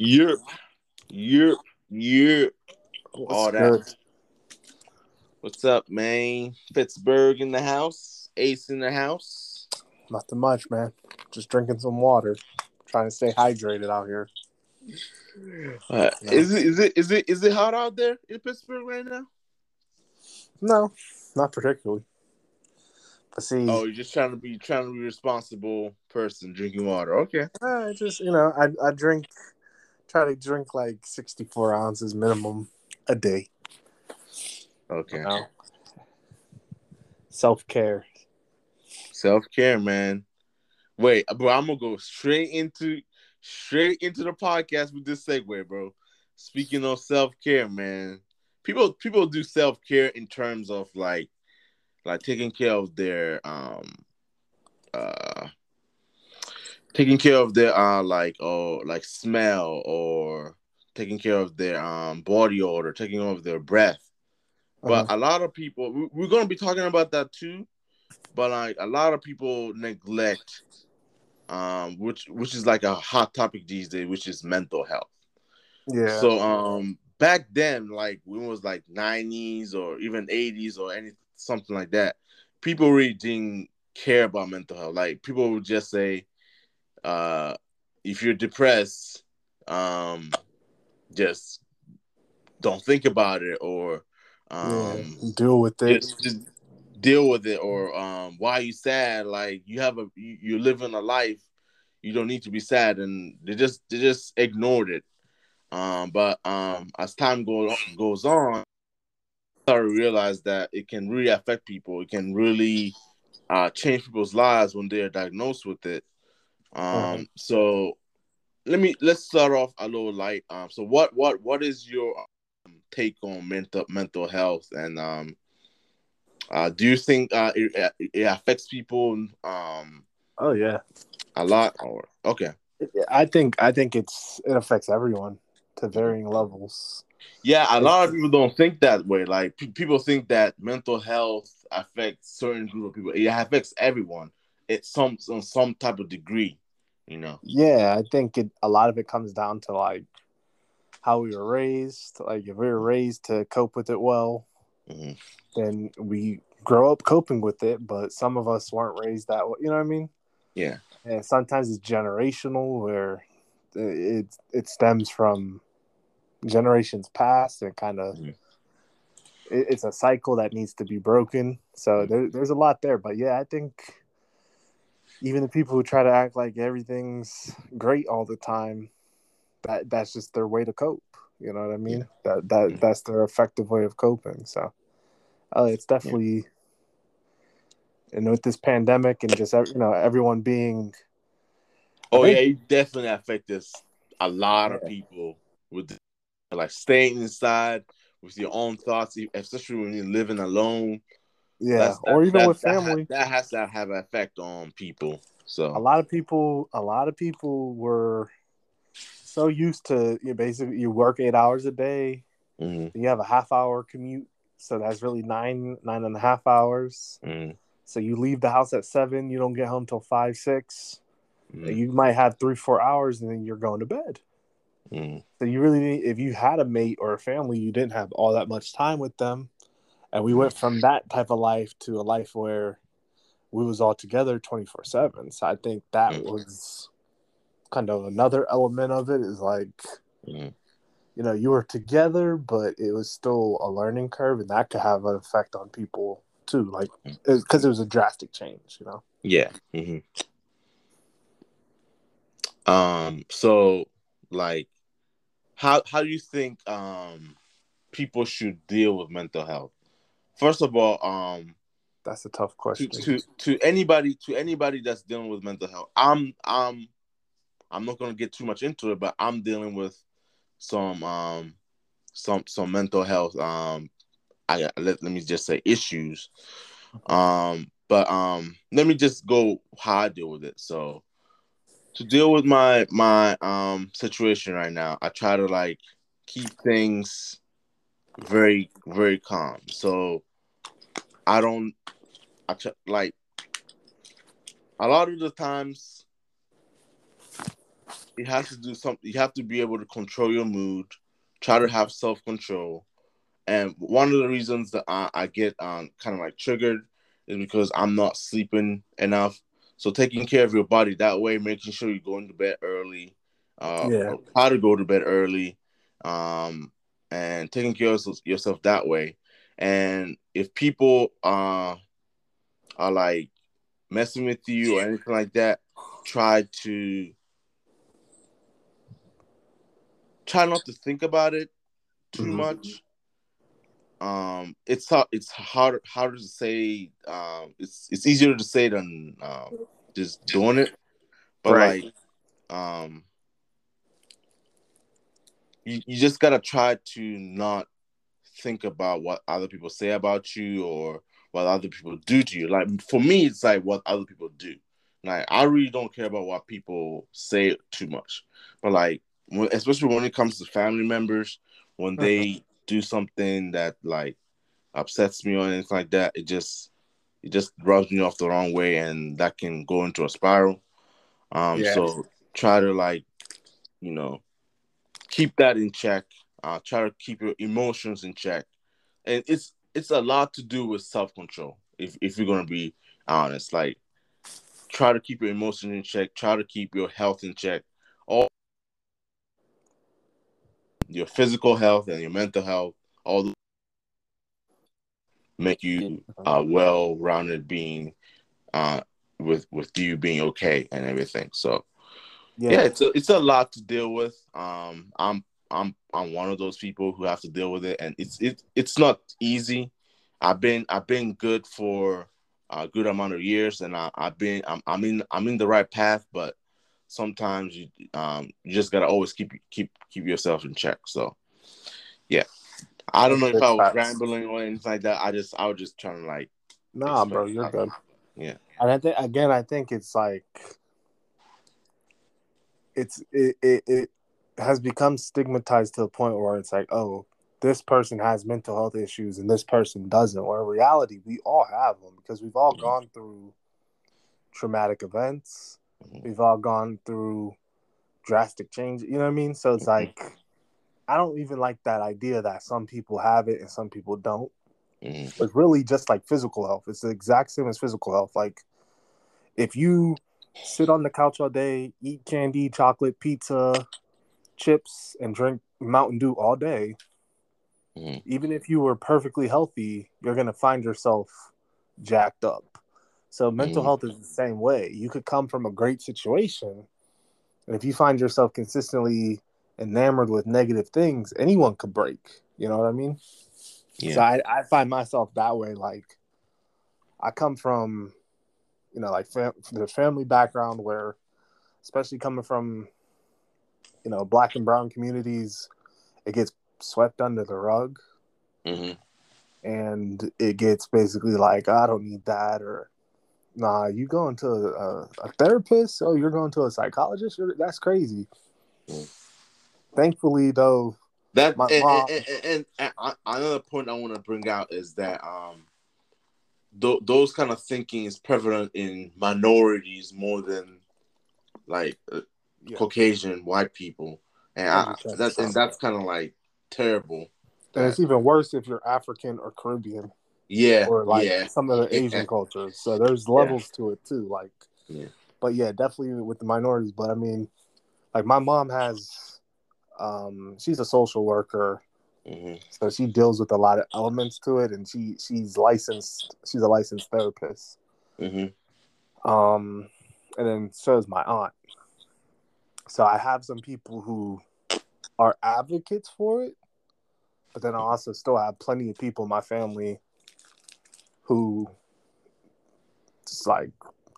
Yep. Yep. Yep. What's All good? that. What's up, man? Pittsburgh in the house. Ace in the house. Nothing much, man. Just drinking some water. Trying to stay hydrated out here. Uh, No. Is it is it is it is it hot out there in Pittsburgh right now? No, not particularly. But see, Oh, you're just trying to be trying to be a responsible person drinking water. Okay. I just you know, I I drink, try to drink like sixty four ounces minimum a day. Okay. You know? Self care. Self care, man. Wait, bro, I'm gonna go straight into straight into the podcast with this segue, bro. Speaking of self care, man, people people do self care in terms of like like taking care of their um uh taking care of their uh like or like smell or taking care of their um body odor, taking care of their breath. But Uh-huh. a lot of people, we- we're gonna be talking about that too. But like a lot of people neglect, um, which which is like a hot topic these days, which is mental health. yeah. So um, back then, like when it was like '90s or even '80s or any something like that, people really didn't care about mental health. Like people would just say, uh, if you're depressed, um, just don't think about it or um yeah. Deal with it. just, just deal with it or um why are you sad like you have a you, you're living a life you don't need to be sad and they just they just ignored it um but um as time go, goes on I started to realize that it can really affect people it can really uh change people's lives when they are diagnosed with it um Mhm. so let me let's start off a little light um so what what what is your um, take on mental mental health and um uh, do you think uh, it, it affects people um, oh yeah. a lot? Or okay, I think I think it's it affects everyone to varying levels. yeah, a lot of people don't think that way. Like pe- people think that mental health affects certain group of people. It affects everyone. It's some on some type of degree, you know. Yeah, I think it a lot of it comes down to like how we were raised. Like if we were raised to cope with it well, Mhm. then we grow up coping with it. But some of us weren't raised that way. You know what I mean? Yeah, And sometimes it's generational, where it it stems from generations past and kind of. Mhm. It's a cycle that needs to be broken. So there, there's a lot there, but yeah, I think even the people who try to act like everything's great all the time, that that's just their way to cope. You know what I mean? That that Mhm. that's their effective way of coping. So, uh, it's definitely, and with this pandemic and just you know everyone being oh think- yeah, it definitely affected a lot of people with like staying inside with your own thoughts, especially when you're living alone. Yeah, That's- or even that- with family. that has to have an effect on people. So a lot of people a lot of people were so used to you know, basically you work eight hours a day mhm, you have a half hour commute so that's really nine nine and a half hours mhm, so you leave the house at seven you don't get home till five six mhm, you might have three four hours and then you're going to bed mhm. so you really need if you had a mate or a family you didn't have all that much time with them and we went from that type of life to a life where we was all together 24 7 so i think that Mm. was kind of another element of it is like Mhm. you know you were together but it was still a learning curve and that could have an effect on people too like because it was a drastic change you know Yeah. hmm Um. So, like, how how do you think um people should deal with mental health? First of all, um, that's a tough to question to to anybody to anybody that's dealing with mental health, I'm I'm I'm not gonna get too much into it, but I'm dealing with some um some some mental health um I let, let me just say issues. Um but um let me just go how I deal with it. So to deal with my my um situation right now, I try to like keep things very very calm. So I don't I try, like a lot of the times it has to do something. You have to be able to control your mood. Try to have self control. And one of the reasons that I, I get um, kind of like triggered is because I'm not sleeping enough. So taking care of your body that way, making sure you're going to bed early, uh, Yeah. how to go to bed early, um, and taking care of yourself that way. And if people uh, are like messing with you or anything like that, try to try not to think about it too Mhm. much. Um, it's hard. It's hard harder to say. Um, it's it's easier to say than um, just doing it. But Right. like, um, you you just gotta try to not think about what other people say about you or what other people do to you. Like for me, it's like what other people do. Like I really don't care about what people say too much. But like, when, especially when it comes to family members, when they do something that like upsets me or anything like that, it just it just rubs me off the wrong way, and that can go into a spiral. Um, Yeah. so try to like, you know, keep that in check. Uh, try to keep your emotions in check, and it's it's a lot to do with self control. If if you're gonna be honest, like try to keep your emotions in check. Try to keep your health in check. All your physical health and your mental health, all make you a well-rounded being, uh, with with you being okay and everything. So yeah, it's a, it's a lot to deal with. Um, I'm I'm I'm one of those people who have to deal with it, and it's it it's not easy. I've been I've been good for a good amount of years, and I, I've been I'm I'm in I'm in the right path, but sometimes you um you just gotta always keep keep keep yourself in check. So yeah, I don't know if I was rambling or anything like that. I just I was just trying to like Nah, bro, you're good. Yeah. And I think again, I think it's like it's it, it it has become stigmatized to the point where it's like, oh, this person has mental health issues and this person doesn't. Where in reality, we all have them because we've all Mhm. gone through traumatic events. Mhm. We've all gone through drastic change. You know what I mean? So it's Mhm. like I don't even like that idea that some people have it and some people don't. Mhm. It's really just like physical health. It's the exact same as physical health. Like if you sit on the couch all day, eat candy, chocolate, pizza, chips, and drink Mountain Dew all day, Mhm. even if you were perfectly healthy, you're gonna find yourself jacked up. So mental Mhm. health is the same way. You could come from a great situation, and if you find yourself consistently enamored with negative things, anyone could break. You know what I mean? Yeah. So I, I find myself that way. Like I come from, you know, like fam- the family background where, especially coming from, you know, black and brown communities, it gets swept under the rug hmm and it gets basically like, I don't need that or, nah, you going to a, a therapist? Oh, you're going to a psychologist? That's crazy. Mm. Thankfully, though, That My and, mom- and, and, and, and another point I want to bring out is that um, th- those kind of thinking is prevalent in minorities more than like uh, Yeah. Caucasian white people, and I, 100%. and that's kind of like terrible. and it's even worse if you're African or Caribbean. Yeah, or like yeah, some of the Yeah. Asian cultures. So there's levels to it too. Like, Yeah. but yeah, definitely with the minorities. But I mean, like my mom has, um, she's a social worker, hmm so she deals with a lot of elements to it, and she she's licensed. She's a licensed therapist. hmm Um, and then so is my aunt. So I have some people who are advocates for it, but then I also still have plenty of people in my family who just like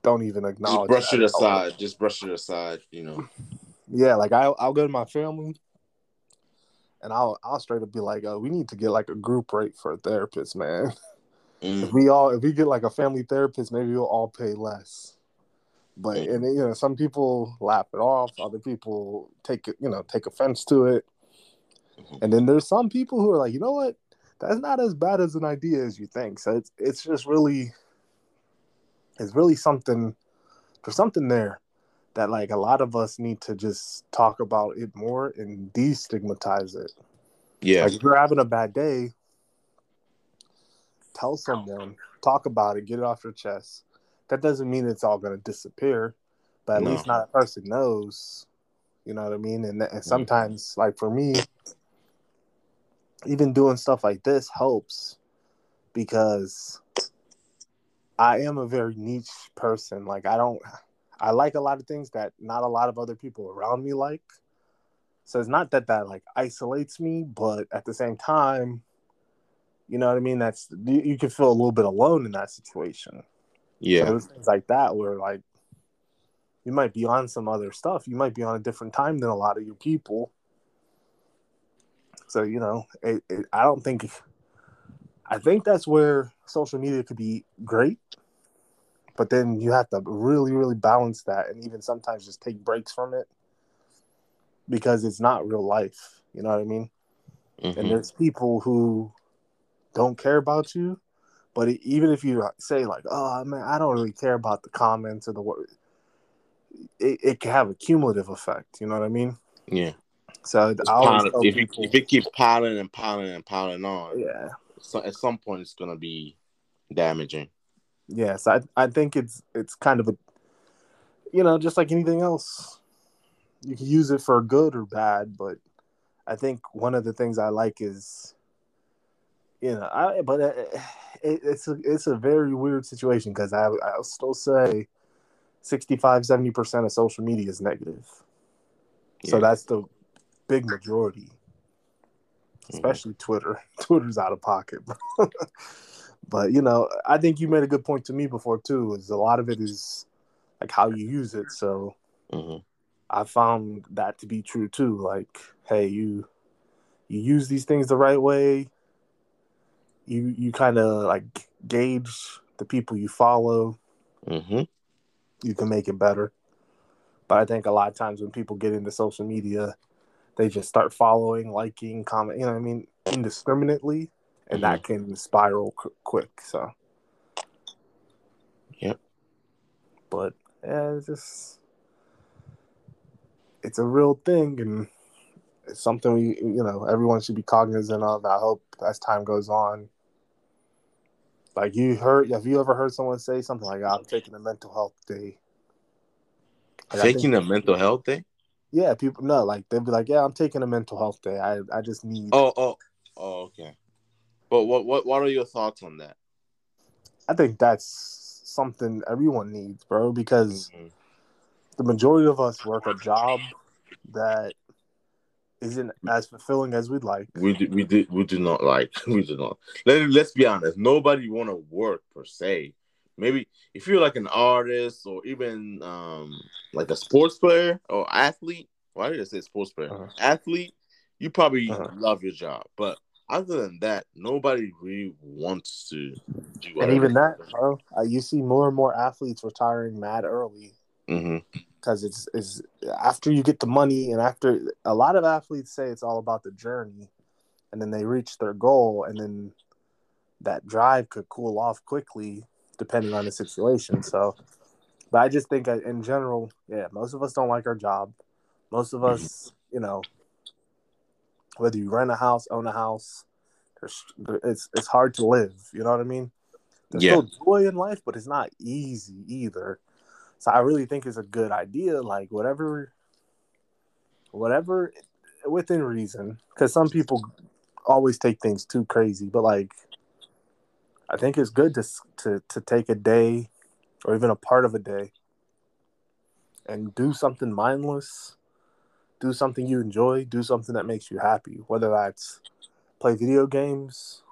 don't even acknowledge. Just brush it all. aside. Just brush it aside. You know. Yeah, like I, I'll go to my family, and I'll I'll straight up be like, "Oh, we need to get like a group rate for a therapist, man. If Mhm. we all if we get like a family therapist, maybe we'll all pay less." But and you know, some people laugh it off. Other people take it, you know, take offense to it. Mhm. And then there's some people who are like, you know what, that's not as bad as an idea as you think. So it's it's just really, it's really something. There's something there. that like a lot of us need to just talk about it more and destigmatize it. Yeah. Like if you're having a bad day, tell someone, talk about it, get it off your chest. That doesn't mean it's all going to disappear, but at No. least not a person knows. You know what I mean? And, and mm. sometimes, like for me, even doing stuff like this helps because I am a very niche person. Like I don't, I like a lot of things that not a lot of other people around me like. So it's not that that like isolates me, but at the same time, you know what I mean. That's you, you can feel a little bit alone in that situation. So Yeah. there's things like that where like you might be on some other stuff. You might be on a different time than a lot of your people. So you know, it, it, I don't think. I think that's where social media could be great, but then you have to really, really balance that, and even sometimes just take breaks from it because it's not real life. You know what I mean? Mhm. and there's people who don't care about you but even if you say like oh man i don't really care about the comments or the word it, it can have a cumulative effect you know what i mean Yeah. so piling- if it, if it keeps piling and piling and piling on, yeah so at some point it's gonna be damaging. yes I, I think it's it's kind of a you know just like anything else you can use it for good or bad but i think one of the things i like is you know i but it, it, it's a it's a very weird situation because i i'll still say 65 70% of social media is negative. So that's the big majority. Especially twitter. Twitter's out of pocket but you know i think you made a good point to me before too is a lot of it is like how you use it. So hmm I found that to be true too. Like, hey, you you use these things the right way. You you kind of like gauge the people you follow. hmm You can make it better. But I think a lot of times when people get into social media, they just start following, liking, comment. You know, what I mean, indiscriminately, and that can spiral qu- quick. So. Yep. But yeah, it's just it's a real thing, and it's something we you know everyone should be cognizant of. I hope as time goes on. Like you heard, have you ever heard someone say something like, "I'm taking a mental health day"? Like, I think- Taking a mental health day. yeah, people no, like they'd be like, "Yeah, I'm taking a mental health day. I I just need." Oh, oh, oh, okay. But what, what, what are your thoughts on that? I think that's something everyone needs, bro, because Mhm. the majority of us work a job that isn't as fulfilling as we'd like. We do, we do, we do not like. We do not. Let, let's be honest. Nobody want to work per se. Maybe if you're like an artist or even um like a sports player or athlete. Why did I say sports player? Uh-huh. Athlete. You probably Uh-huh. love your job, but other than that, nobody really wants to do. And even that, bro, uh, you see more and more athletes retiring mad early hmm because it's is after you get the money and after a lot of athletes say it's all about the journey, and then they reach their goal, and then that drive could cool off quickly depending on the situation. So, but I just think uh, in general, yeah, most of us don't like our job. Most of us, you know, whether you rent a house, own a house, it's it's hard to live. You know what I mean? There's Yeah. still joy in life, but it's not easy either. So I really think it's a good idea. Like whatever, whatever, within reason. Because some people always take things too crazy, but like, I think it's good to to to take a day, or even a part of a day, and do something mindless. Do something you enjoy. Do something that makes you happy. Whether that's play video games,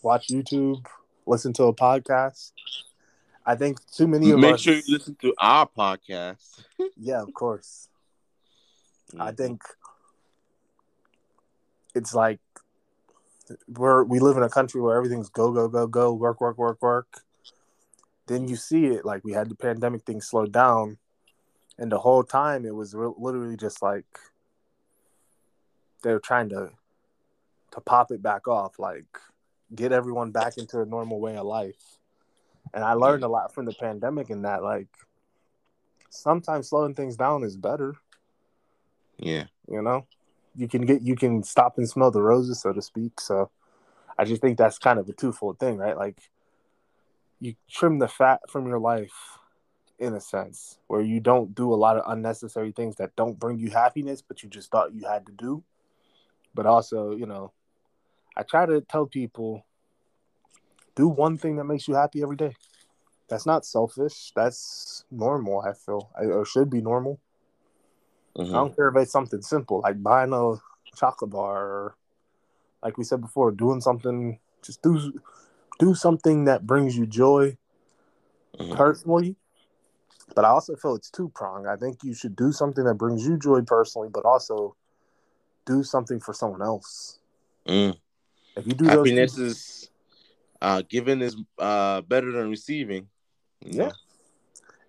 watch YouTube, listen to a podcast. I think too many of Make us. Make sure you listen to our podcast. Yeah, of course. I Mhm. think it's like we're we live in a country where everything's go go go go work work work work. Then you see it like we had the pandemic thing slowed down, and the whole time it was re- literally just like they were trying to to pop it back off, like get everyone back into a normal way of life. And I learned a lot from the pandemic in that, like sometimes slowing things down is better. Yeah. You know, you can get you can stop and smell the roses, so to speak. So, I just think that's kind of a twofold thing, right? Like, you trim the fat from your life, in a sense, where you don't do a lot of unnecessary things that don't bring you happiness, but you just thought you had to do. But also, you know, I try to tell people do one thing that makes you happy every day. That's not selfish. That's normal. I feel, or should be normal. Mm-hmm. I don't care if it's something simple like buying a chocolate bar, or like we said before, doing something. Just do do something that brings you joy mm-hmm. personally. But I also feel it's two pronged. I think you should do something that brings you joy personally, but also do something for someone else. Mm. If you do happiness those is uh, giving is uh, better than receiving. Yeah.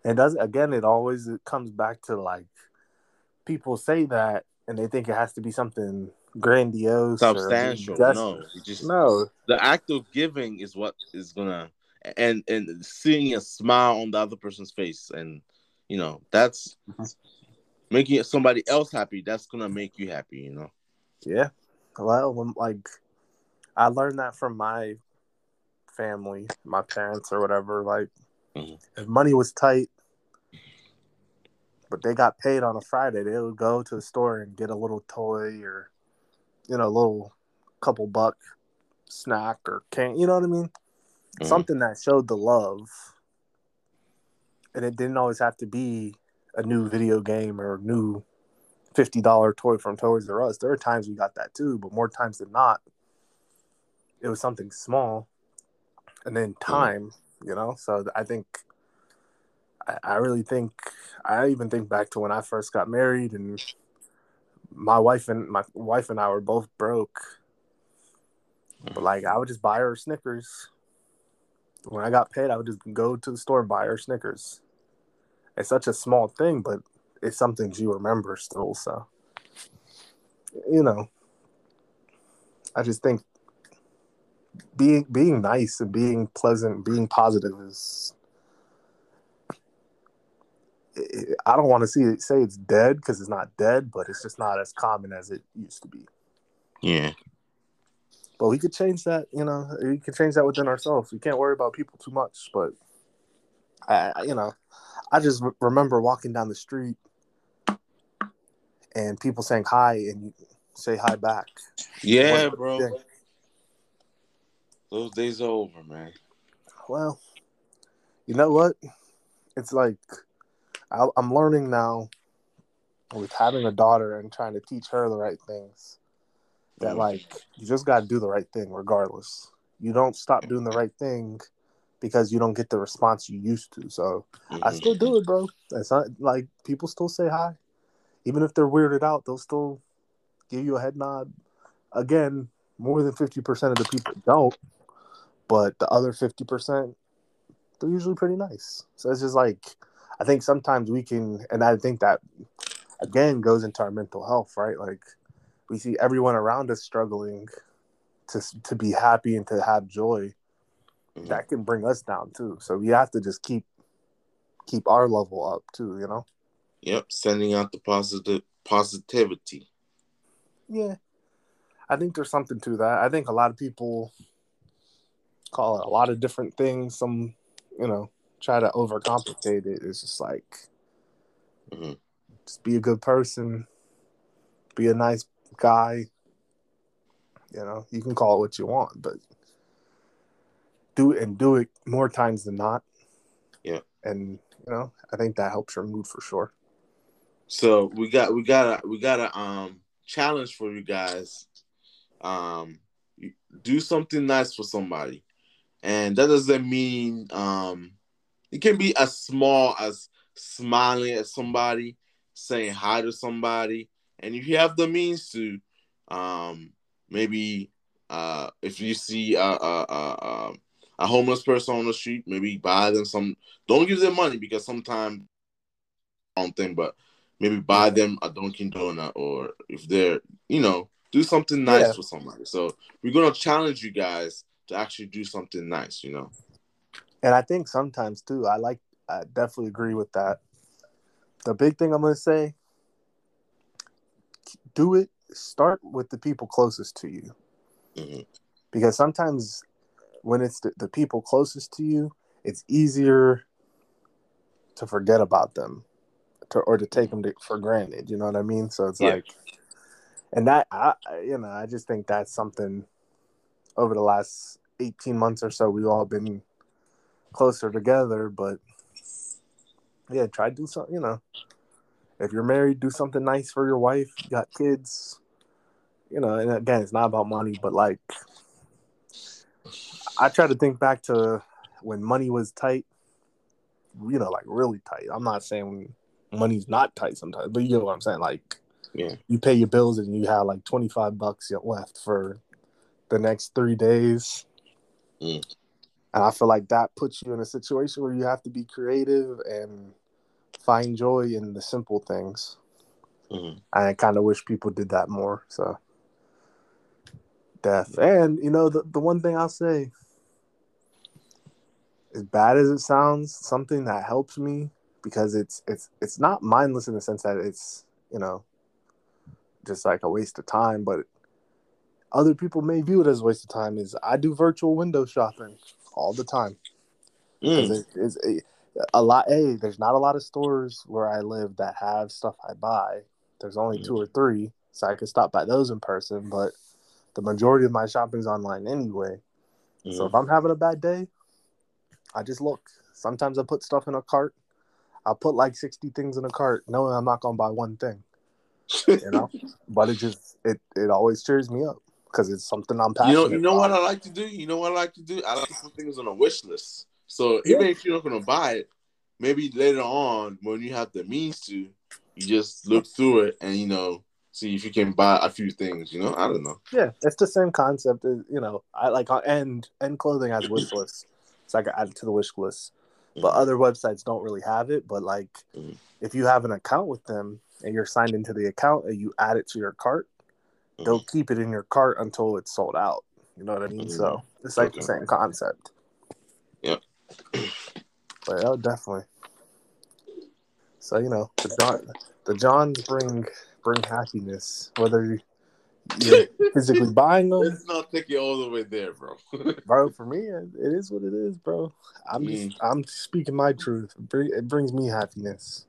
It does again. It always it comes back to like people say that and they think it has to be something grandiose, substantial. No, just no. The act of giving is what is gonna and and seeing a smile on the other person's face, and you know that's mm-hmm. making somebody else happy. That's gonna make you happy. You know. Yeah. Well, like I learned that from my family, my parents or whatever. Like, mm-hmm. if money was tight, but they got paid on a Friday, they would go to the store and get a little toy or, you know, a little couple buck snack or can you know what I mean? Mm-hmm. Something that showed the love. And it didn't always have to be a new video game or a new fifty dollar toy from Toys R Us. There are times we got that too, but more times than not, it was something small. And then time, you know. So I think I, I really think I even think back to when I first got married and my wife and my wife and I were both broke. But like I would just buy her Snickers. When I got paid, I would just go to the store and buy her Snickers. It's such a small thing, but it's something you remember still. So, you know, I just think being being nice and being pleasant, being positive is I don't want to see it say it's dead because it's not dead, but it's just not as common as it used to be. Yeah. But we could change that, you know, we could change that within ourselves. We can't worry about people too much, but I, you know, I just remember walking down the street and people saying hi and say hi back. Yeah, bro. Those days are over, man. Well, you know what? It's like I, I'm learning now with having a daughter and trying to teach her the right things that mm. like you just got to do the right thing regardless you don't stop doing the right thing because you don't get the response you used to so mm-hmm. i still do it bro it's not like people still say hi even if they're weirded out they'll still give you a head nod again more than 50% of the people don't but the other 50% they're usually pretty nice so it's just like I think sometimes we can, and I think that again goes into our mental health, right? Like we see everyone around us struggling to to be happy and to have joy. Mm-hmm. That can bring us down too. So we have to just keep keep our level up too, you know. Yep, sending out the positive positivity. Yeah. I think there's something to that. I think a lot of people call it a lot of different things. Some, you know, try to overcomplicate it. It's just like mm-hmm. just be a good person, be a nice guy. You know, you can call it what you want, but do it and do it more times than not. Yeah. And you know, I think that helps your mood for sure. So we got we got a we got a um challenge for you guys. Um do something nice for somebody. And that doesn't mean um it can be as small as smiling at somebody, saying hi to somebody, and if you have the means to, um, maybe uh, if you see a, a, a, a homeless person on the street, maybe buy them some. Don't give them money because sometimes wrong thing, but maybe buy them a Dunkin' Donut, or if they're you know do something nice yeah. for somebody. So we're gonna challenge you guys to actually do something nice. You know. And I think sometimes too, I like, I definitely agree with that. the big thing I'm gonna say, do it. Start with the people closest to you, Mhm. because sometimes when it's the, the people closest to you, it's easier to forget about them, to, or to take them to, for granted. You know what I mean? So it's Yeah. like, and that I- you know, I just think that's something over the last 18 months or so we've all been closer together. But yeah, try to do something. You know, if you're married, do something nice for your wife. You got kids. You know, and again, it's not about money, but like, I try to think back to when money was tight. You know, like really tight. I'm not saying money's not tight sometimes, but you get what I'm saying. Like, Yeah. you pay your bills and you have like 25 bucks left for the next three days. Mm. And I feel like that puts you in a situation where you have to be creative and find joy in the simple things. Mhm. I kind of wish people did that more. So, death. And, you know, the, the one thing I'll say, as bad as it sounds, something that helps me because it's it's it's not mindless in the sense that it's you know just like a waste of time, but other people may view it as a waste of time. Is I do virtual window shopping all the time Mm. it a, lot. A there's not a lot of stores where I live that have stuff I buy. There's only Mm. two or three, so I can stop by those in person. But the majority of my shopping's online anyway. So if Mhm. I'm having a bad day, I just look. Sometimes I put stuff in a cart. I'll put like 60 things in a cart, knowing I'm not gonna buy one thing, you know. but it just it it always cheers me up because it's something I'm passionate. You know, you know what. I like to do. You know what I like to do. I like to put things on a wish list. So Yeah. even if you're not gonna buy it, maybe later on when you have the means to, you just look through it and you know see if you can buy a few things. You know, I don't know. Yeah, it's the same concept. As, you know, I like on end end clothing has wish lists, so I can add it to the wish list. But Mhm. other websites don't really have it. But like, Mhm. if you have an account with them and you're signed into the account and you add it to your cart, they'll keep it in your cart until it's sold out. You know what I mean? Mhm. So it's like the same concept. Yep. But oh, definitely. So you know, the John, the Johns bring bring happiness, whether you're physically buying them, Let's not take it all the way there, bro. bro. For me, it is what it is, bro. I'm just Mm. I'm speaking my truth. It, it brings me happiness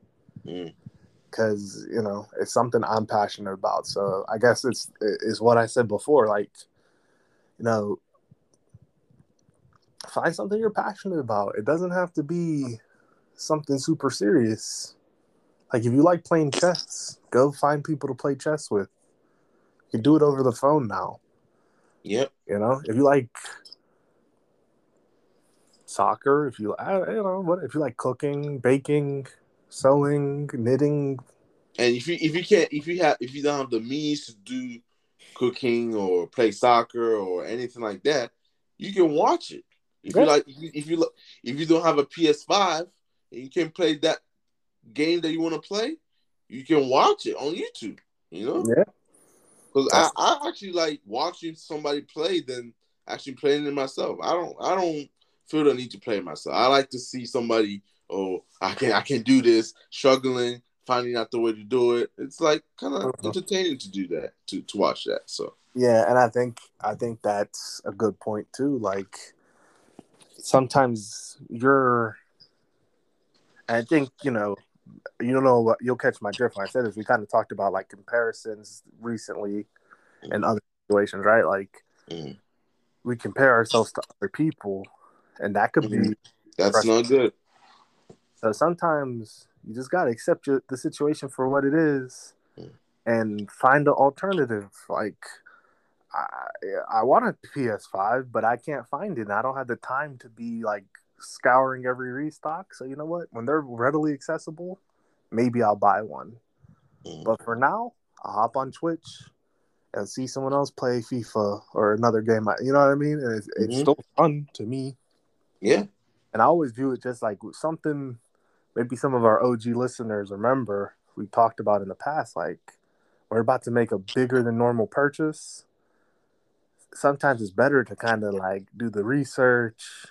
Mm. Because you know it's something I'm passionate about. So I guess it's is what I said before. Like, you know, find something you're passionate about. It doesn't have to be something super serious. Like if you like playing chess, go find people to play chess with. You can do it over the phone now. Yep. You know, if you like soccer, if you I, you know what, if you like cooking, baking, sewing, knitting, And if you if you can't if you have if you don't have the means to do cooking or play soccer or anything like that, you can watch it. If you like, if you if you, look- if you don't have a PS5 and you can play that game that you want to play, you can watch it on YouTube. You know, yeah, because I, I actually like watching somebody play than actually playing it myself. I don't I don't feel the need to play it myself. I like to see somebody. Oh, I can't I can't do this. Struggling, finding out the way to do it. It's like kind of Mhm. entertaining to do that to to watch that. So yeah, and I think I think that's a good point too. Like sometimes you're, I think you know, you don't know what you'll catch my drift when I said this. We kind of talked about like comparisons recently and other situations, right? Like Mhm. we compare ourselves to other people, and that could be Mhm. that's not good. So sometimes you just gotta accept your, the situation for what it is, Mm. and find an alternative. Like I, I want a PS5, but I can't find it. And I don't have the time to be like scouring every restock. So you know what? When they're readily accessible, maybe I'll buy one. Mhm. But for now, I'll hop on Twitch and see someone else play FIFA or another game. You know what I mean? And it's, it's Mhm. still fun to me. Yeah. And I always view it just like something maybe some of our OG listeners remember we talked about in the past. Like we're about to make a bigger than normal purchase. Sometimes it's better to kind of like do the research,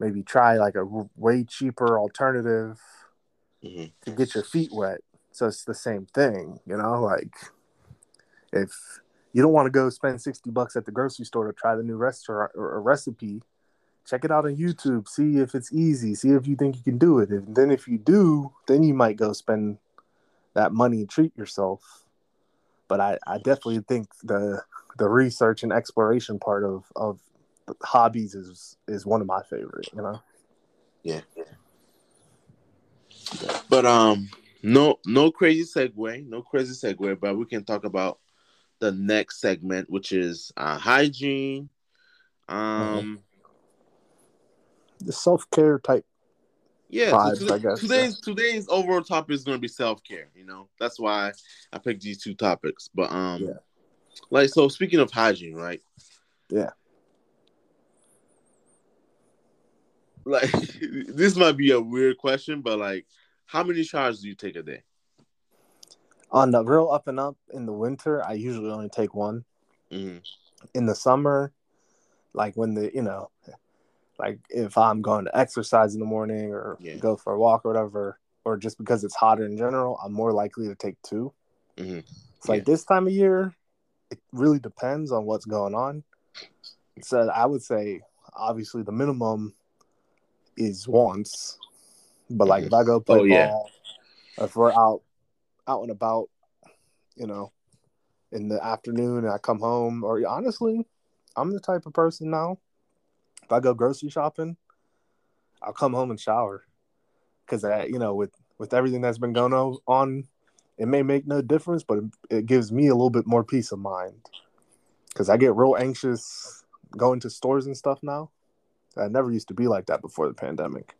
maybe try like a way cheaper alternative, hmm to get your feet wet. So it's the same thing, you know. Like if you don't want to go spend sixty bucks at the grocery store to try the new restaurant or a recipe, check it out on YouTube. See if it's easy. See if you think you can do it. And then if you do, then you might go spend that money and treat yourself. But I, I definitely think the the research and exploration part of of hobbies is is one of my favorite. You know. Yeah. But um, no, no crazy segue, no crazy segue. But we can talk about the next segment, which is uh, hygiene. Um, The self care type. yeah. Vibes, today- I guess, today's today's overall topic is going to be self care. You know, that's why I picked these two topics. But um, Yeah. like so, speaking of hygiene, right? Yeah. Like this might be a weird question, but like, how many showers do you take a day? On the real up and up in the winter, I usually only take one. hmm in the summer, like when the you know, like if I'm going to exercise in the morning or Yeah. go for a walk or whatever, or just because it's hotter in general, I'm more likely to take two. hmm It's like this time of year, it really depends on what's going on. So I would say obviously the minimum is once, but like if I go play Oh, yeah. ball, if we're out out and about, you know, in the afternoon and I come home, or honestly, I'm the type of person now. If I go grocery shopping, I'll come home and shower because you know with with everything that's been going on, it may make no difference, but it, it gives me a little bit more peace of mind because I get real anxious going to stores and stuff now. I never used to be like that before the pandemic.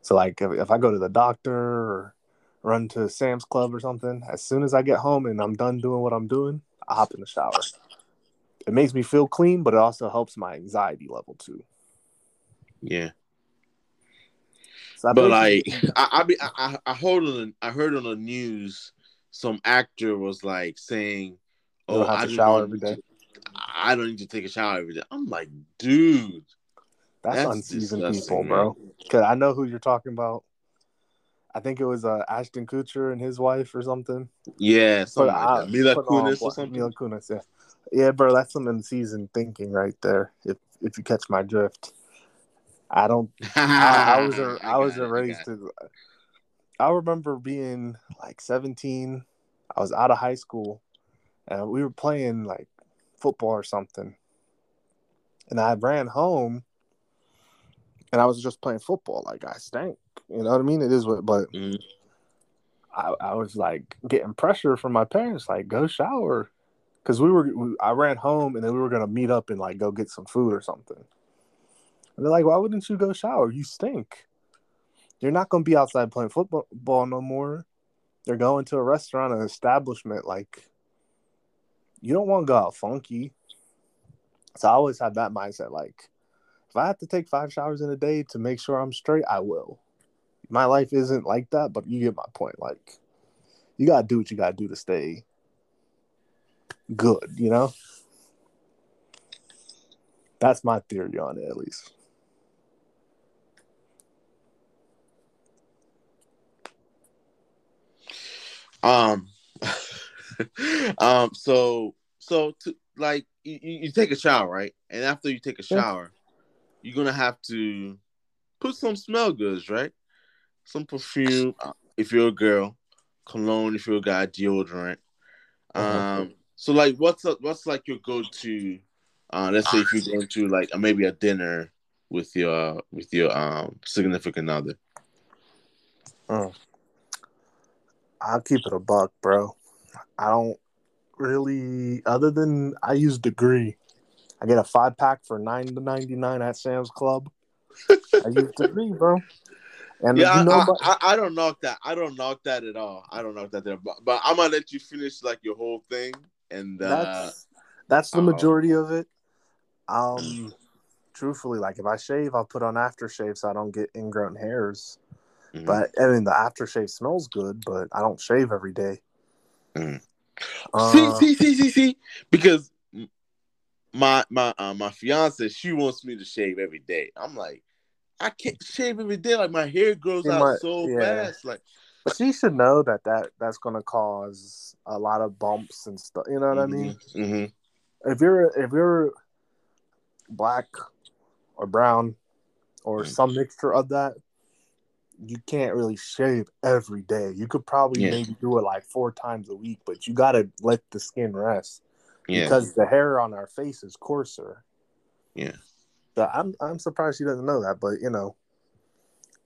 So like if, if I go to the doctor or run to Sam's Club or something, as soon as I get home and I'm done doing what I'm doing, I hop in the shower. It makes me feel clean, but it also helps my anxiety level too. Yeah. So But like, I I, be, I I- heard on the, I heard on the news some actor was like saying, "Oh, I to do shower every need to- I don't need to take a shower every day." I'm like, dude, that's, that's unseasoned people, man. bro. Cause I know who you're talking about. I think it was uh, Ashton Kutcher and his wife or something. yeah, something like I-. Mila Kunis or something. Mila Kunis, yeah, yeah, bro. That's some unseasoned thinking right there. If if you catch my drift, I don't I, I was a, I, was it, raised to. I remember being like 17. I was out of high school, and we were playing like football or something. And I ran home, and I was just playing football. Like I stank, you know what I mean? It is what, but Mhm. I, I was like getting pressure from my parents, like go shower, because we were. We, I ran home, and then we were gonna meet up and like go get some food or something. And they're like, "Why wouldn't you go shower? You stink. You're not gonna be outside playing football no more. They're going to a restaurant, an establishment. Like, you don't want to go out funky." So I always had that mindset. Like, if I have to take five showers in a day to make sure I'm straight, I will. My life isn't like that, but you get my point. Like, you gotta do what you gotta do to stay good. You know. That's my theory on it, at least. Um, um. So, so to like, you, you take a shower, right? And after you take a shower, you're gonna have to put some smell goods, right? Some perfume uh, if you're a girl, cologne if you're a guy, deodorant. Uh-huh. Um. So, like, what's up? What's like your go-to? Uh, let's say if you're going to like maybe a dinner with your with your um significant other. I'll keep it a buck, bro. I don't really, other than I use Degree. I get a five pack for nine to ninety nine at Sam's Club. I use Degree, bro. And Yeah, you know, I, I, I, don't knock that. I don't knock that at all. I don't knock that there. But, but I'm gonna let you finish like your whole thing, and uh, that's that's the uh-oh. majority of it. Um, truthfully, like if I shave, I'll put on aftershave so I don't get ingrown hairs. Mhm. But I mean, the aftershave smells good, but I don't shave every day. Mhm. Uh, see, see, see, see, see, because my my uh, my fiance she wants me to shave every day. I'm like, I can't shave every day. Like my hair grows out might- so yeah. fast. Like she should know that that that's gonna cause a lot of bumps and stuff. You know what mm-hmm. I mean? Mm-hmm. If you're if you're black or brown or Mm. some mixture of that, you can't really shave every day. You could probably Yeah. maybe do it like four times a week, but you gotta let the skin rest Yeah. because the hair on our face is coarser. Yeah. So I'm I'm surprised she doesn't know that, but you know,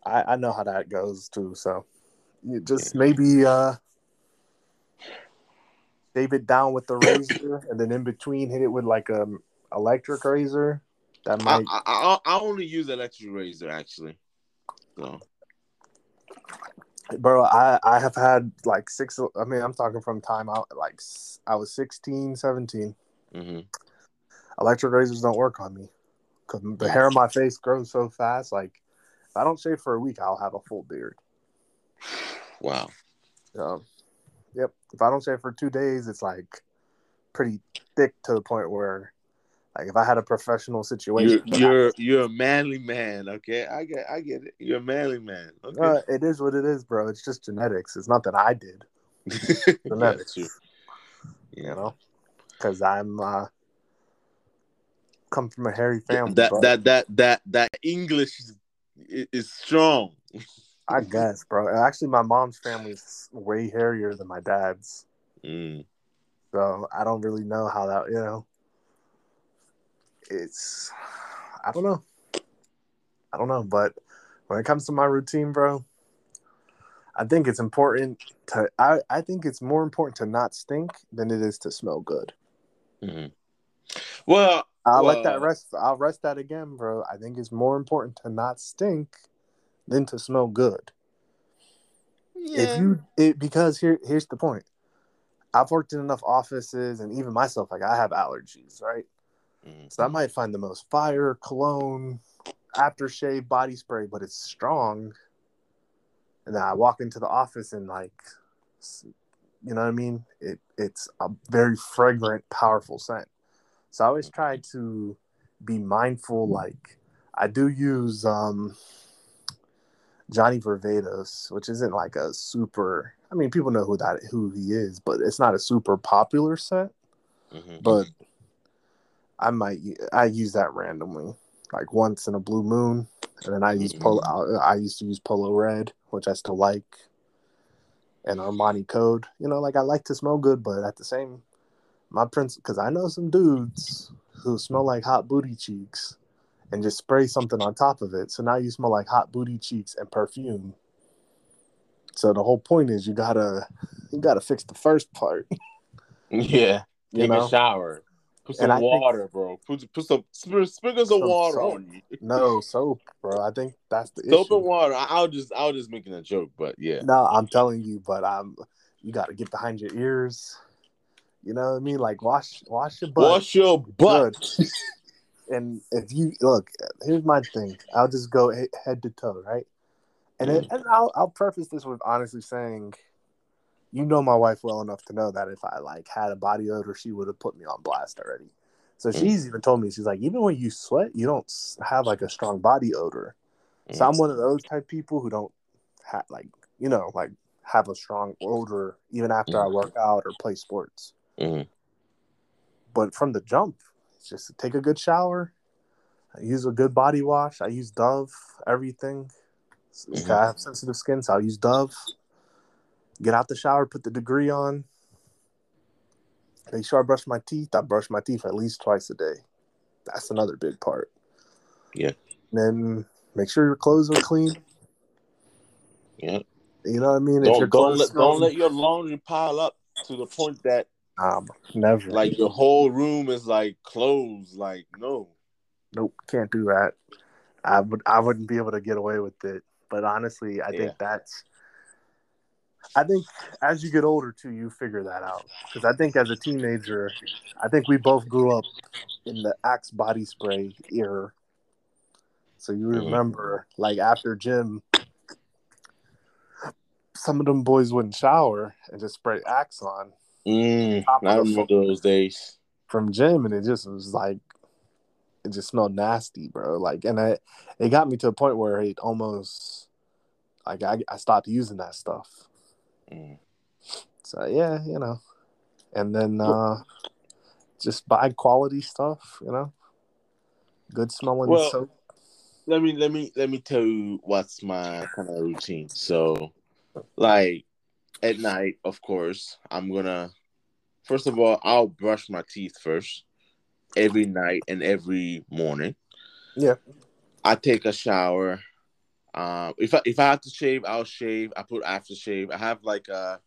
I I know how that goes too. So you just maybe uh shave it down with the razor, and then in between hit it with like a electric razor. That might I, I I only use electric razor actually. So bro i i have had like six i mean i'm talking from time out like i was 16 17 hmm electric razors don't work on me. Because the hair on my face grows so fast like if i don't shave for a week i'll have a full beard. Wow. so yep. If i don't shave for two days it's like pretty thick to the point where like if i had a professional You're situation but I- you're you're a manly man, okay? I get I get it. You're a manly man. Okay. uh, it is what it is bro it's just genetics it's not that i did genetics true. you know because i'm uh come from a hairy family that bro. that that that that English is, is strong. I guess, bro. Actually, my mom's family is way hairier than my dad's, Mm. so I don't really know how that. You know, it's I don't know. I don't know, but when it comes to my routine, bro, I think it's important to. I I think it's more important to not stink than it is to smell good. Mhm. Well, I'll let that rest. I'll rest that again, bro. I think it's more important to not stink than to smell good. Yeah. if you it because here here's the point i've worked in enough offices and even myself like i have allergies right Mhm. so i might find the most fire cologne aftershave body spray but it's strong and then i walk into the office and like you know what i mean it it's a very fragrant powerful scent so i always try to be mindful like i do use um Johnny Varvatos, which isn't like a super. I mean, people know who that who he is, but it's not a super popular set. Mhm. But I might I use that randomly, like once in a blue moon, and then I use polo. Mm-hmm. I, I used to use Polo Red, which I still like, and Armani Code. You know, like I like to smell good, but at the same, my prince, because I know some dudes who smell like hot booty cheeks and just spray something on top of it. So now you smell like hot booty cheeks and perfume. So the whole point is you gotta you gotta fix the first part. yeah. You Take know? a shower. Put some I think- water, bro. Put put some spr- sprinkle some Some water soap. on you. No soap, bro. I think that's the Soap issue. and water. I, I was just I was just making a joke, but yeah. No, I'm telling you, but I'm you gotta get behind your ears. You know what I mean? Like wash wash your butt. Wash your butt. and if you look, here's my thing. I'll just go head to toe, right? And it, mm. and I'll I'll preface this with honestly saying, you know my wife well enough to know that if I like had a body odor, she would have put me on blast already. So Mm. she's even told me she's like, even when you sweat, you don't have like a strong body odor. So I'm one of those type people who don't have like you know like have a strong odor even after I work out or play sports. Mhm. But from the jump, just take a good shower. I use a good body wash. I use Dove, everything. I have sensitive skin, so I'll use Dove. Get out the shower, put the degree on. Make sure I brush my teeth. I brush my teeth at least twice a day. That's another big part. Yeah. And Then make sure your clothes are clean. Yeah. You know what I mean? your Don't don't let don't let your laundry pile up to the point that Um, never. like your whole room is like clothes. Like no. nope, can't do that. I would I wouldn't be able to get away with it. But honestly, I Yeah. think that's I think as you get older too, you figure that out. Because I think as a teenager, I think we both grew up in the Axe body spray era. So you Mhm. remember, like after gym, some of them boys wouldn't shower and just spray Axe on Mm, I remember those days. from gym, and it just was like it just smelled nasty, bro. Like, and I, it got me to a point where it almost like I, I stopped using that stuff. Mm. So yeah, you know, and then uh, just buy quality stuff. You know, good smelling Well, soap. let me let me let me tell you what's my kind of routine. So, like at night, of course, I'm gonna first of all I'll brush my teeth first every night and every morning. Yeah. I take a shower. Um, if I if I have to shave, I'll shave. I put aftershave. I have like a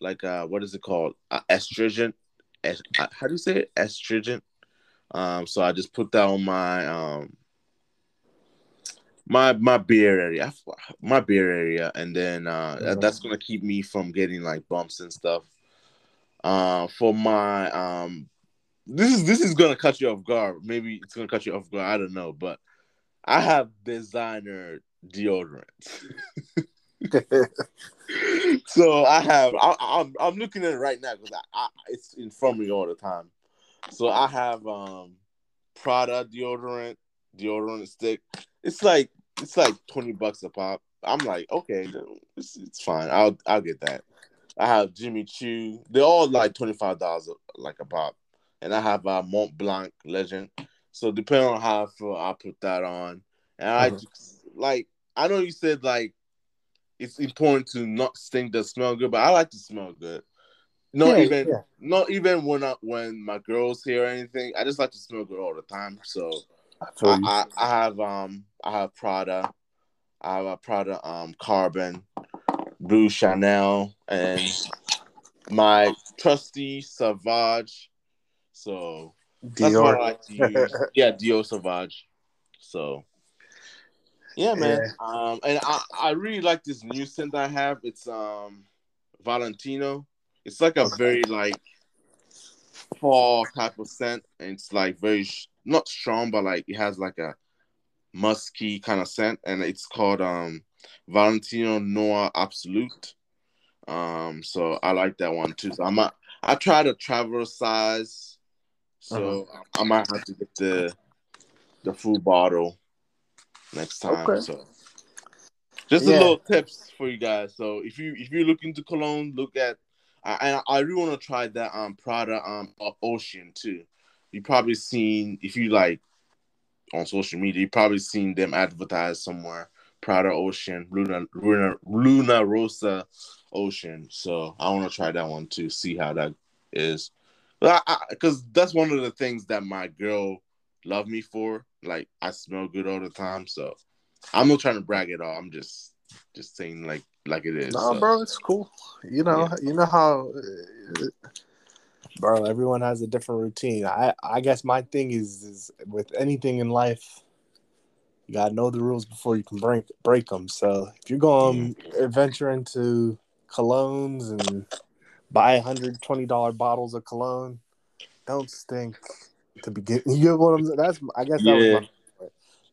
like a what is it called? Uh, astringent. Es- uh, how do you say it? Astringent. Um, so I just put that on my um my my beard area, I my beard area, and then uh, that's gonna keep me from getting like bumps and stuff. Uh, for my um, this is this is gonna cut you off guard. Maybe it's gonna cut you off guard. I don't know, but I have designer deodorant. so I have. I, I'm I'm looking at it right now because I, I it's in front of me all the time. So I have um Prada deodorant, deodorant stick. It's like it's like twenty bucks a pop. I'm like, okay, it's, it's fine. I'll I'll get that. I have Jimmy Choo. They're all like twenty five dollars like a pop, and I have uh, Mont Blanc Legend. So depending on how I feel, I'll put that on. And I Mhm. just, like I know you said like it's important to not stink that smell good, but I like to smell good. Not Yeah, even yeah. not even when I, when my girls here or anything. I just like to smell good all the time. So I I. I, I have um I have Prada, I have a Prada um Carbon, Blue Chanel, and my trusty Savage. So that's what I like to use. yeah, Dior Savage. So yeah, man. Um, and I I really like this new scent I have. It's um Valentino. It's like a very like fall type of scent, and it's like very sh- not strong, but like it has like a musky kind of scent, and it's called um Valentino Noir Absolute. Um, so I like that one too. So I might I tried a travel size, so I might have to get the the full bottle next time. Okay. So just Yeah. a little tips for you guys. So if you if you're looking to cologne, look at I I, I really want to try that um Prada um Ocean too. You probably seen if you like on social media, you probably seen them advertised somewhere. Prada Ocean, Luna Luna Luna Rossa Ocean. So I want to try that one too. See how that is. Because that's one of the things that my girl love me for. Like I smell good all the time. So I'm not trying to brag at all. I'm just just saying like like it is. No, so. bro, it's cool. You know, Yeah. you know how, uh, bro. Everyone has a different routine. I, I guess my thing is, is with anything in life, you gotta know the rules before you can break break them. So if you're going to venture into colognes and buy hundred twenty dollar bottles of cologne, don't stink to begin. You get what I'm saying? That's I guess that Yeah. was my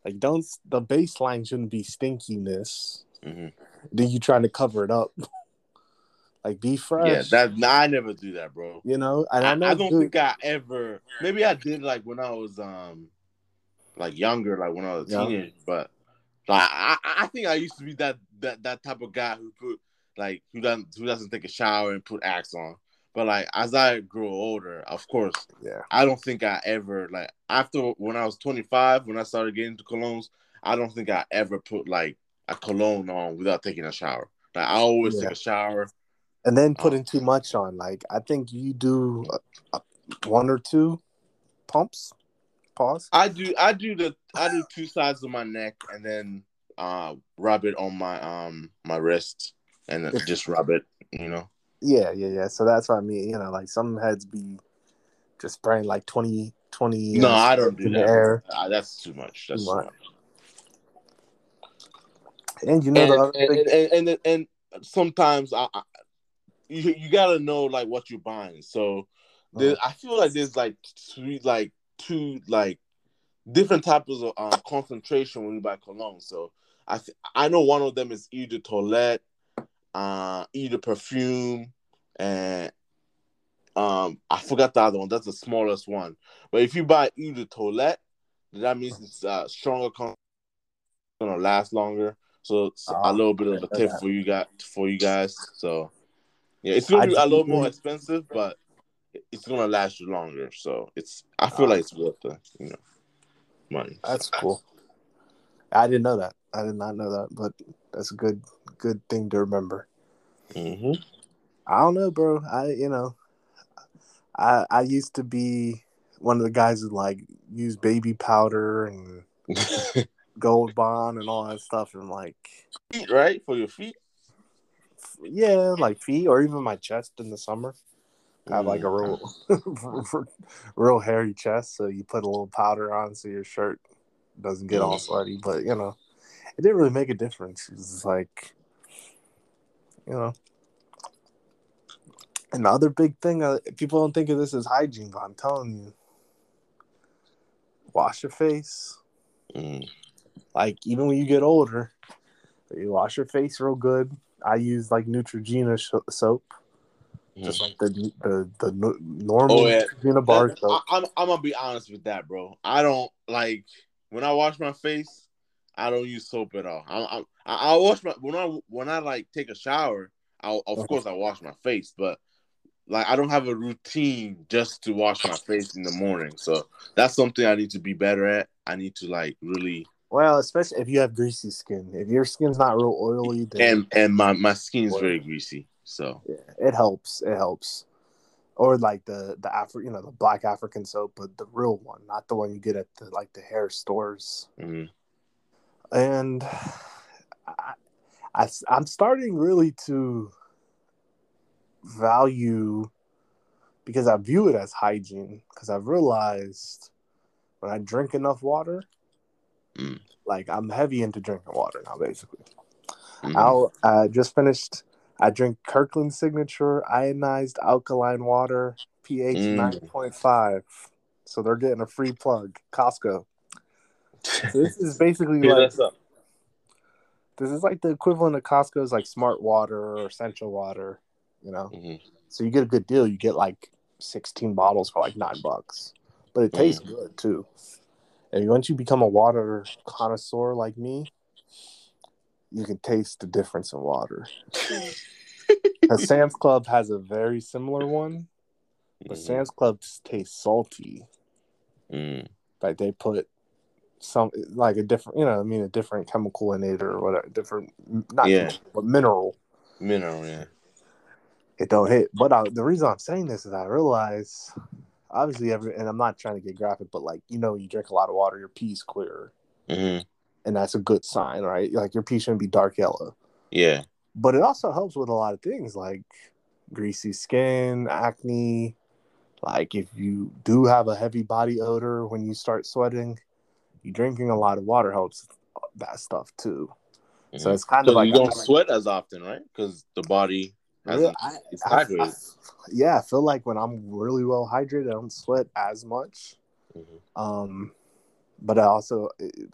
like. Don't the baseline shouldn't be stinkiness. Mhm. Then you trying to cover it up. like be fresh. Yeah, that nah, I never do that, bro. you know, and I, I, know I don't think I ever. Maybe I did like when I was um like younger, like when I was a Yeah. teenager. But like I, I think I used to be that that that type of guy who put like who doesn't who doesn't take a shower and put Axe on. But like as I grow older, of course, yeah, I don't think I ever like after when I was 25 when I started getting into colognes. I don't think I ever put like a cologne on without taking a shower. Like I always Yeah. take a shower. and then Oh. putting too much on. Like I think you do a, a, one or two pumps. Pause. I do I do the I do two sides of my neck and then uh rub it on my um my wrist and just rub it, you know. Yeah, yeah, yeah. So that's what I mean. You know, like some heads be just spraying like 20, 20 No, I don't do that. air. Uh, that's too much. That's Too too much. much. And you know And the other and, thing, and, and, and sometimes I, I you you gotta know like what you're buying. So there, Uh-huh. I feel like there's like two like two like different types of um, concentration when you buy cologne. So I th- I know one of them is eau de toilette, uh, eau de parfum, and um I forgot the other one. That's the smallest one. But if you buy eau de toilette, that means it's uh, stronger. Con- gonna last longer. So, so Oh, a little bit of a tip for you guys for you guys. So yeah, it's gonna be a little more expensive, but it's gonna last you longer. So it's I feel Ah. like it's worth the you know money. That's cool. I didn't know that. I did not know that, but that's a good good thing to remember. hmm I don't know, bro. I you know, I I used to be one of the guys who like use baby powder and gold bond and all that stuff, and like feet, right? For your feet. yeah, like feet or even my chest in the summer. I have like a real real hairy chest, so you put a little powder on so your shirt doesn't get all Mm. sweaty. But you know, it didn't really make a difference. It's like you know. Another big thing, uh, people don't think of this as hygiene, but I'm telling you, wash your face. Mm. Like even when you get older, you wash your face real good. I use like Neutrogena sh- soap, just like the the the no- normal Oh, yeah. Neutrogena bar That- soap. I, am I'm gonna be honest with that, bro. I don't like when I wash my face. I don't use soap at all. I I, I I wash my when I when I like take a shower. I of course I wash my face, but like I don't have a routine just to wash my face in the morning. So that's something I need to be better at. I need to like really Well, especially if you have greasy skin. If your skin's not real oily, then and and my my skin is very greasy. So yeah, it helps. It helps. Or like the the Afri- you know, the black African soap, but the real one, not the one you get at the like the hair stores. mhm. And I, I am starting really to value because I view it as hygiene because I've realized when I drink enough water, Mm. like I'm heavy into drinking water now. Basically. I'll I just finished. I drink Kirkland Signature ionized alkaline water, pH Mm. nine point five. So they're getting a free plug, Costco. So this is basically like that's up. this is like the equivalent of Costco's like smart water or essential water, you know. Mhm. So you get a good deal. You get like 16 bottles for like nine bucks, but it tastes good too. And once you become a water connoisseur like me, you can taste the difference in water. Because Sam's Club has a very similar one, but Mhm. Sam's Club tastes salty. Mm. Like they put some like a different, you know, I mean, a different chemical in it or whatever, different, not Yeah. chemical, but mineral. mineral. Yeah. it don't hit. But I, the reason I'm saying this is I realize, obviously, every and I'm not trying to get graphic, but like you know, you drink a lot of water, your pee's clearer, hmm and that's a good sign, right? Like your pee shouldn't be dark yellow. Yeah. But it also helps with a lot of things like greasy skin, acne. Like if you do have a heavy body odor when you start sweating, drinking a lot of water helps that stuff too. So Mhm. it's kind So of like you don't sweat as often, right? Because the body has Yeah, I- it's I- hydrated. I- yeah, I feel like when I'm really well hydrated, I don't sweat as much. Mhm. Um, but I also it,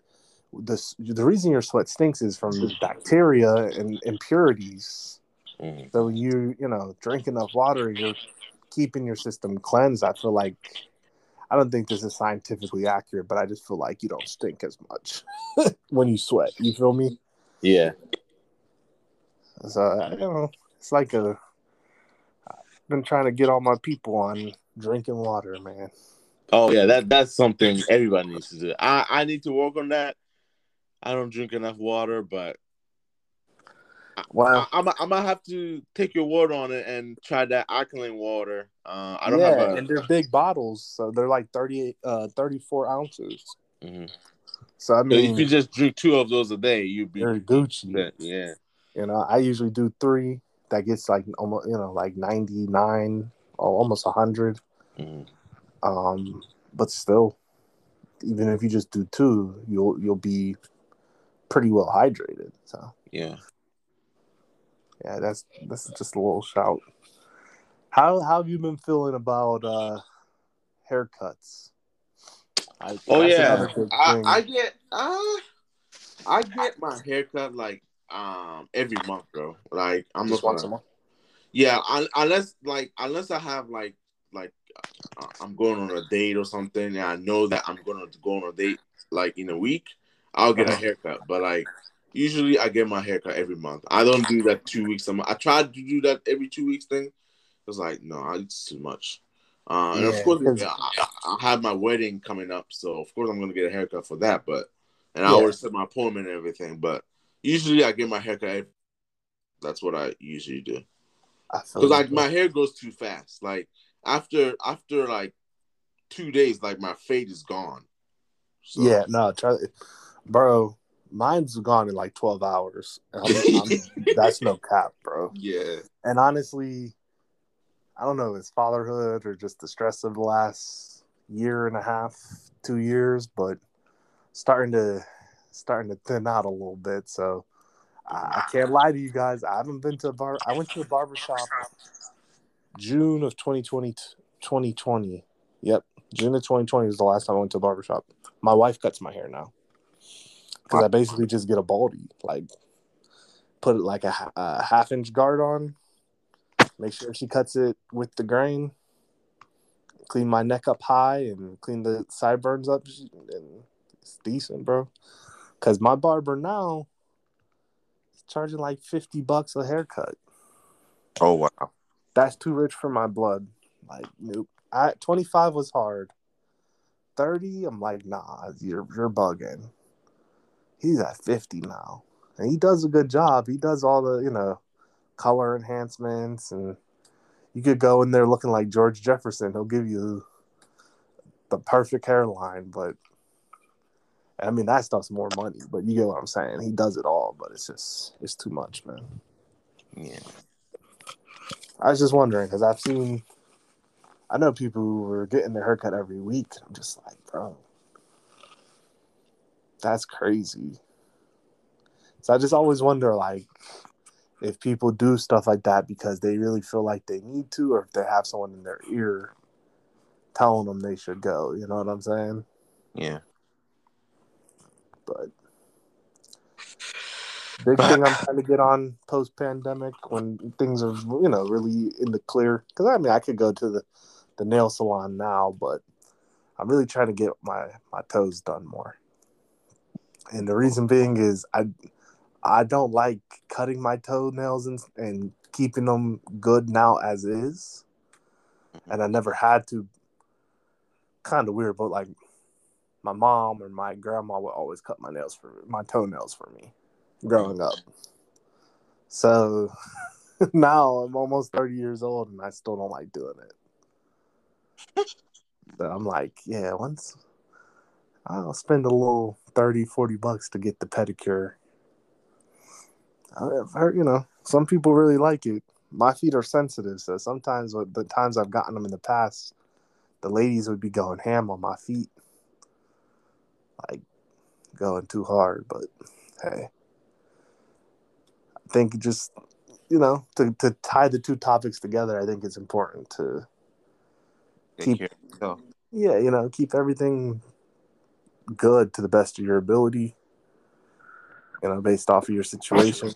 the the reason your sweat stinks is from bacteria and impurities. Mhm. So you you know drink enough water, you're keeping your system cleansed. I feel like I don't think this is scientifically accurate, but I just feel like you don't stink as much when you sweat. You feel me? Yeah. So uh, I don't know. It's like a. I've been trying to get all my people on drinking water, man. Oh yeah, that that's something everybody needs to do. I I need to work on that. I don't drink enough water, but Wow. I, I'm I'm gonna have to take your word on it and try that alkaline water. Uh, I don't yeah, have a. and they're big bottles, so they're like 38, uh, 34 ounces. Mhm. So I So mean, if you just drink two of those a day, you'd be Gucci. Yeah. You know, I usually do three. That gets like almost, you know, like ninety nine or almost hundred. Mhm. Um, but still, even if you just do two, you'll you'll be pretty well hydrated. So Yeah. Yeah, that's that's just a little shout. How how have you been feeling about uh haircuts? I, Oh yeah, I. I get uh, I get my haircut like um every month, bro. Like I'm just not once a month. yeah, un, unless like unless I have like like uh, I'm going on a date or something, and I know that I'm gonna go on a date like in a week, I'll get a Uh-huh. haircut. But like usually I get my haircut every month. I don't do that two weeks. I tried to do that every two weeks thing. It was like, no, it's too much. Uh, and of course, yeah, I, I, have my wedding coming up, so of course I'm gonna get a haircut for that. But and I yeah. always set my appointment and everything. But usually I get my haircut. That's what I usually do. Because like my hair grows too fast. Like after after like two days, like my fade is gone. So. Yeah, no, try, bro. Mine's gone in like twelve hours. I'm, I'm, that's no cap, bro. Yeah. And honestly, I don't know, it's fatherhood or just the stress of the last year and a half, two years, but starting to starting to thin out a little bit. So I, I can't lie to you guys. I haven't been to a bar. I went to a barber shop June of 2020, 2020. Yep. June of 2020 was the last time I went to a barber shop. My wife cuts my hair now because I basically just get a baldy, like put it like a, a half inch guard on, make sure she cuts it with the grain, clean my neck up high, and clean the sideburns up, and it's decent, bro. Cause my barber now is charging like fifty bucks a haircut. Oh wow, that's too rich for my blood. Like nope. I twenty five was hard. Thirty, I'm like, nah, you're you're bugging. He's at fifty now, and he does a good job. He does all the you know color enhancements, and you could go in there looking like George Jefferson. He'll give you the perfect hairline, but I mean, that stuff's more money, but you get what I'm saying. He does it all, but it's just it's too much, man. Yeah. I was just wondering because I've seen, I know people who were getting their haircut every week. I'm just like, bro, that's crazy. So I just always wonder, like, if people do stuff like that because they really feel like they need to, or if they have someone in their ear telling them they should go. You know what I'm saying? Yeah. But big thing I'm trying to get on post pandemic when things are you know really in the clear. Because I mean, I could go to the the nail salon now, but I'm really trying to get my my toes done more. And the reason being is I I don't like cutting my toenails and and keeping them good now as is. And I never had to. Kind of weird, but like my mom or my grandma would always cut my nails for my toenails for me growing up. So now I'm almost 30 years old and I still don't like doing it. so I'm like, yeah, once I'll spend a little 30, 40 bucks to get the pedicure. I've heard, you know, some people really like it. My feet are sensitive, so sometimes the times I've gotten them in the past, the ladies would be going ham on my feet like going too hard, but hey. I think just you know, to, to tie the two topics together, I think it's important to keep yeah, you know, keep everything good to the best of your ability. You know, based off of your situation.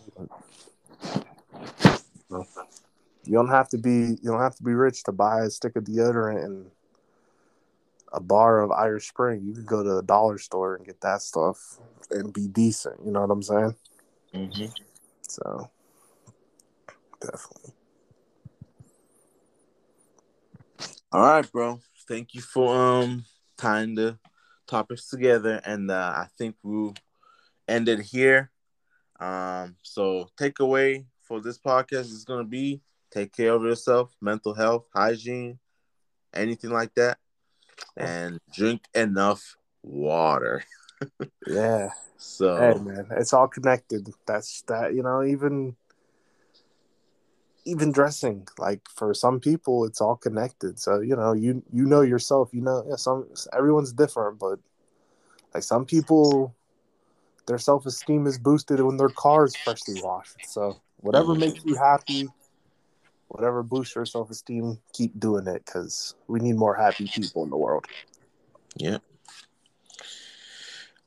you don't have to be you don't have to be rich to buy a stick of deodorant and a bar of Irish Spring, you could go to a dollar store and get that stuff and be decent. You know what I'm saying? Mm-hmm. So, definitely. All right, bro. Thank you for um tying the topics together, and uh, I think we'll end it here. Um, so takeaway for this podcast is gonna be take care of yourself, mental health, hygiene, anything like that and drink enough water. yeah. So hey man, it's all connected. That's that, you know, even even dressing like for some people it's all connected so you know you you know yourself you know yeah, some everyone's different but like some people their self-esteem is boosted when their car is freshly washed so whatever mm-hmm. makes you happy whatever boosts your self esteem, keep doing it because we need more happy people in the world. Yeah.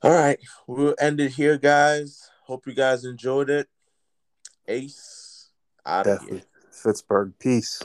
All right. We'll end it here, guys. Hope you guys enjoyed it. Ace out Definitely. of here. Pittsburgh. Peace.